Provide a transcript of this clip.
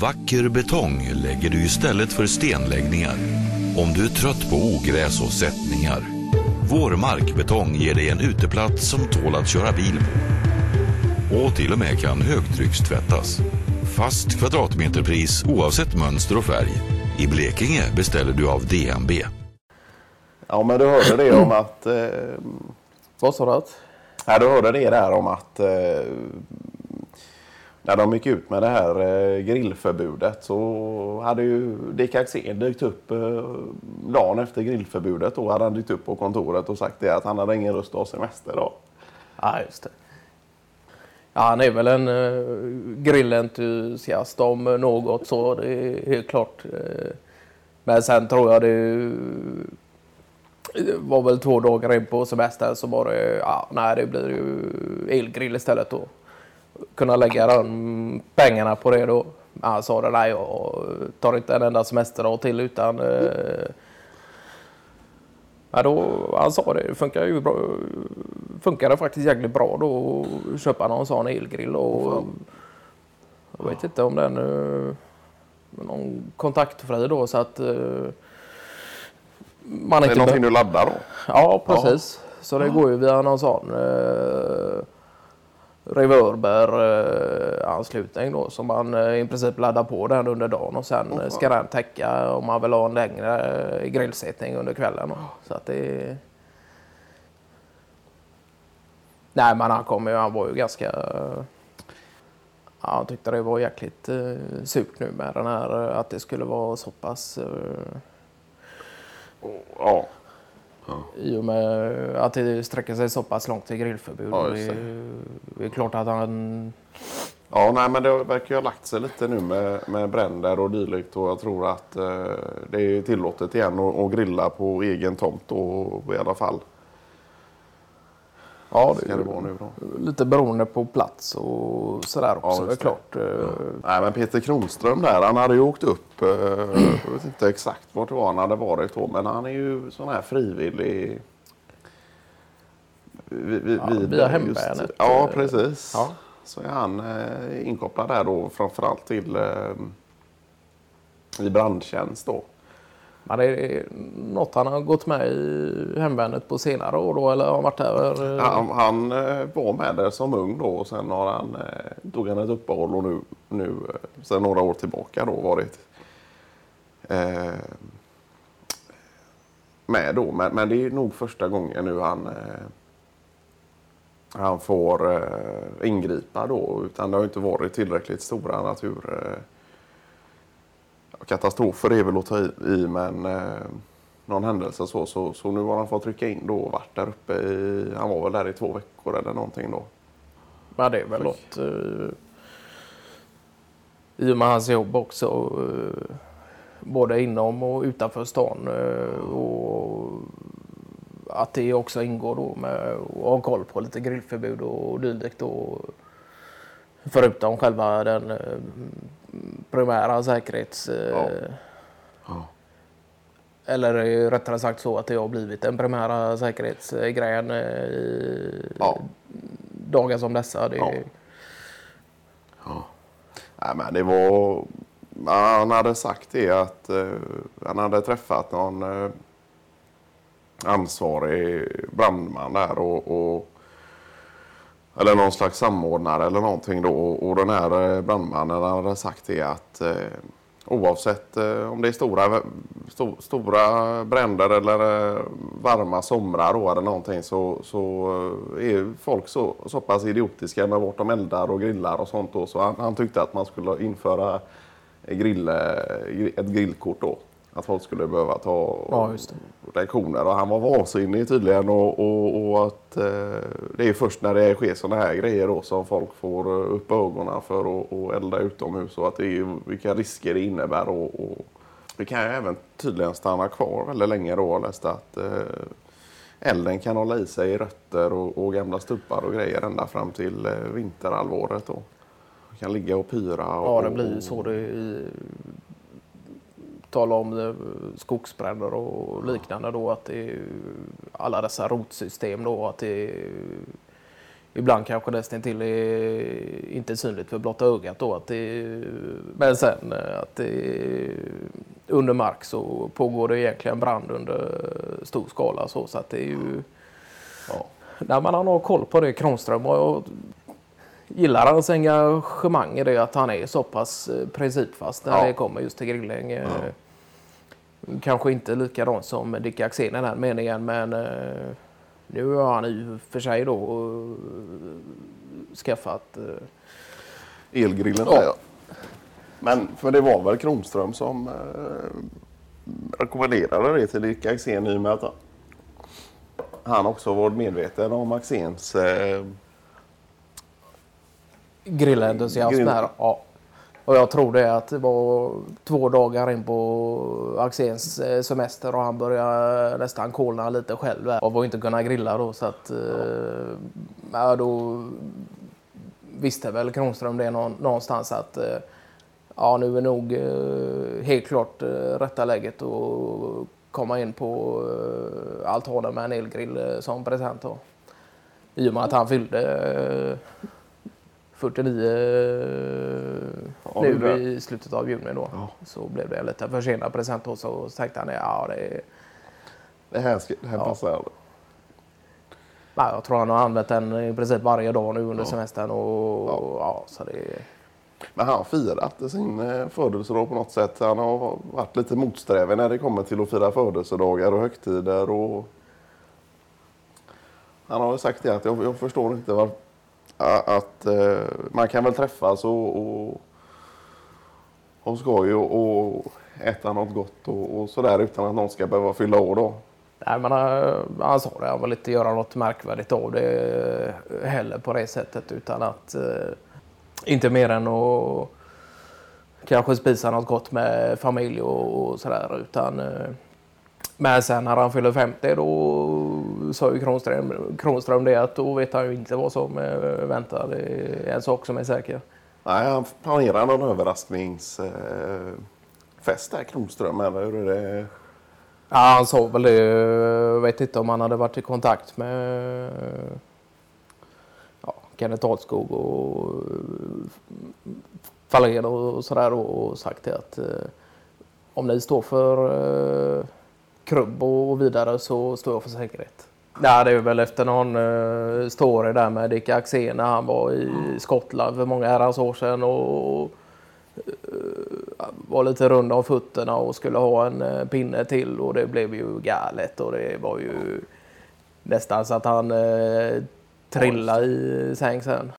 Vacker betong lägger du istället för stenläggningar. Om du är trött på ogräs och sättningar. Vår markbetong ger dig en uteplats som tål att köra bil på. Och till och med kan högtryckstvättas. Fast kvadratmeterpris oavsett mönster och färg. I Blekinge beställer du av DNB. Ja, men du hörde det om att... Eh, Vad sa du? ja, du hörde det där om att eh, när de gick ut med det här eh, grillförbudet så hade ju Dick Axén dykt upp eh, dagen efter grillförbudet. Då hade han dykt upp på kontoret och sagt det att han hade ingen röst att ha semester då. Ja, just det. Ja, han är väl en eh, grillentusiast om något så det är helt klart. Men sen tror jag det, det var väl två dagar in på semestern så var det, ja, nej det blir ju elgrill istället då. Kunna lägga de pengarna på det då. Han sa det, nej jag tar inte en enda semesterdag till utan Ja, då, han sa det, det funkar ju bra, funkade faktiskt jäkligt bra då att köpa någon sån elgrill. Och, jag vet inte om den är någon kontaktfri då så att uh, man det är inte någonting du laddar då? Ja, precis. Ja. Så det går ju via någon sån uh, reverber-anslutning då som man i princip laddar på den under dagen och sen oh, ska den täcka om man vill ha en längre grillsättning under kvällen. Så att det... Nej men han kom ju, han var ju ganska... Ja, han tyckte det var jäkligt uh, surt nu med den här att det skulle vara så pass... Uh... Oh, ja. Ja. I och med att det sträcker sig så pass långt till grillförbud. Ja, det, är, det är klart att han... Ja, nej, men det verkar ju ha lagt sig lite nu med, med bränder och dylikt och jag tror att eh, det är tillåtet igen att, grilla på egen tomt då, i alla fall. Ja, det, det vara nu då. lite beroende på plats och sådär också. Ja, det är klart. Ja. Nej, men Peter Kronström där, han hade ju åkt upp. Eh, jag vet inte exakt vart det var han hade varit då, men han är ju sån här frivillig. Vid, ja, via hemvärnet. Ja, precis. Ja. Så är han eh, inkopplad där då framförallt till eh, i brandtjänst då. Men det är något han har gått med i hemvärnet på senare år då eller har han varit där? Han, han eh, var med där som ung då och sen har han, eh, tog han ett uppehåll och nu, nu eh, sen några år tillbaka då varit eh, med då. Men, men, det är nog första gången nu han eh, han får eh, ingripa då utan det har inte varit tillräckligt stora natur katastrofer är väl att ta i, men eh, någon händelse så, så, så nu har han fått trycka in då och varit där uppe i, han var väl där i två veckor eller någonting då. Ja det är väl något eh, i och med hans jobb också. Eh, både inom och utanför stan. Eh, och att det också ingår då med att ha koll på lite grillförbud och dylikt. Förutom själva den eh, primära säkerhets... Ja. Ja. Eller rättare sagt så att det har blivit den primära säkerhetsgrejen i ja. dagar som dessa. Det... Ja. ja. Nej, men det var... Han hade sagt det att han hade träffat någon ansvarig brandman där och, och eller någon slags samordnare eller någonting då. Och den här eh, brandmannen hade sagt det att eh, oavsett eh, om det är stora, sto, stora bränder eller eh, varma somrar då eller någonting så, så eh, är folk så, så pass idiotiska med vart de eldar och grillar och sånt då. Så han, han tyckte att man skulle införa grill, ett grillkort då. Att folk skulle behöva ta ja, lektioner. Och han var vansinnig tydligen. Och, och, och att eh, det är först när det sker sådana här grejer då som folk får upp ögonen för att och elda utomhus. Och att det är, vilka risker det innebär. Och, och det kan ju även tydligen stanna kvar väldigt länge då. Jag läste att eh, elden kan hålla i sig rötter och, och gamla stubbar och grejer ända fram till eh, vinterhalvåret. Då. Kan ligga och pyra. Och, ja, det blir ju så. Det i tala om eh, skogsbränder och liknande då att det är alla dessa rotsystem då att det ibland kanske nästan till är inte synligt för blotta ögat då. Att det, men sen eh, att det, under mark så pågår det egentligen brand under stor skala så, så att det är ju ja. när man har koll på det Kronström och jag gillar hans engagemang i det att han är så pass eh, principfast när ja. det kommer just till grilling. Ja. Kanske inte likadant som Dick Axén i den här meningen men nu har han och för sig då uh, skaffat... Uh, Elgrillen ja. ja. Men för det var väl Kronström som uh, rekommenderade det till Dick Axén i och med att han också var medveten om Axéns uh, grillentusiasm grill. här. Ja. Och jag tror det att det var två dagar in på Axéns eh, semester och han började nästan kolna lite själv och var inte kunna grilla då. Så att, eh, då visste väl Kronström det någonstans att eh, ja, nu är nog eh, helt klart eh, rätta läget att komma in på altanen med en elgrill som present. Då. I och med att han fyllde 49 ja, nu i slutet av juni då. Ja. Så blev det lite försenad present och så tänkte han ja det, det här, ska, det här ja. passar. Ja, jag tror han har använt den i princip varje dag nu under ja. semestern. Och, ja. ja. så det... Men han har firat sin eh, födelsedag på något sätt. Han har varit lite motsträvig när det kommer till att fira födelsedagar och högtider. Och... Han har sagt det att jag, jag förstår inte varför att eh, man kan väl träffas och, och, och skoj och, och äta något gott och, och sådär utan att någon ska behöva fylla år då. Nej, men eh, han sa det, han vill inte göra något märkvärdigt av det eh, heller på det sättet utan att eh, inte mer än att kanske spisa något gott med familj och, och sådär utan men sen när han fyller 50 då sa ju Kronström, Kronström det att då vet han ju inte vad som eh, väntar. Det är en sak som är säker. Nej, han planerar någon överraskningsfest där, Kronström, eller hur är det? Ja, han sa väl det. Jag vet inte om han hade varit i kontakt med ja, Kenneth Ahlskog och Fahlén och sådär och sagt det att eh, om ni står för krubb och vidare så står jag för säkerhet. Ja, det är väl efter någon uh, story där med Dick Axén när han var i Skottland för många herrans år sedan och eh, var lite rund om fötterna och skulle ha en eh, pinne till och det blev ju galet och det var ju nästan så att han trillade i säng sen.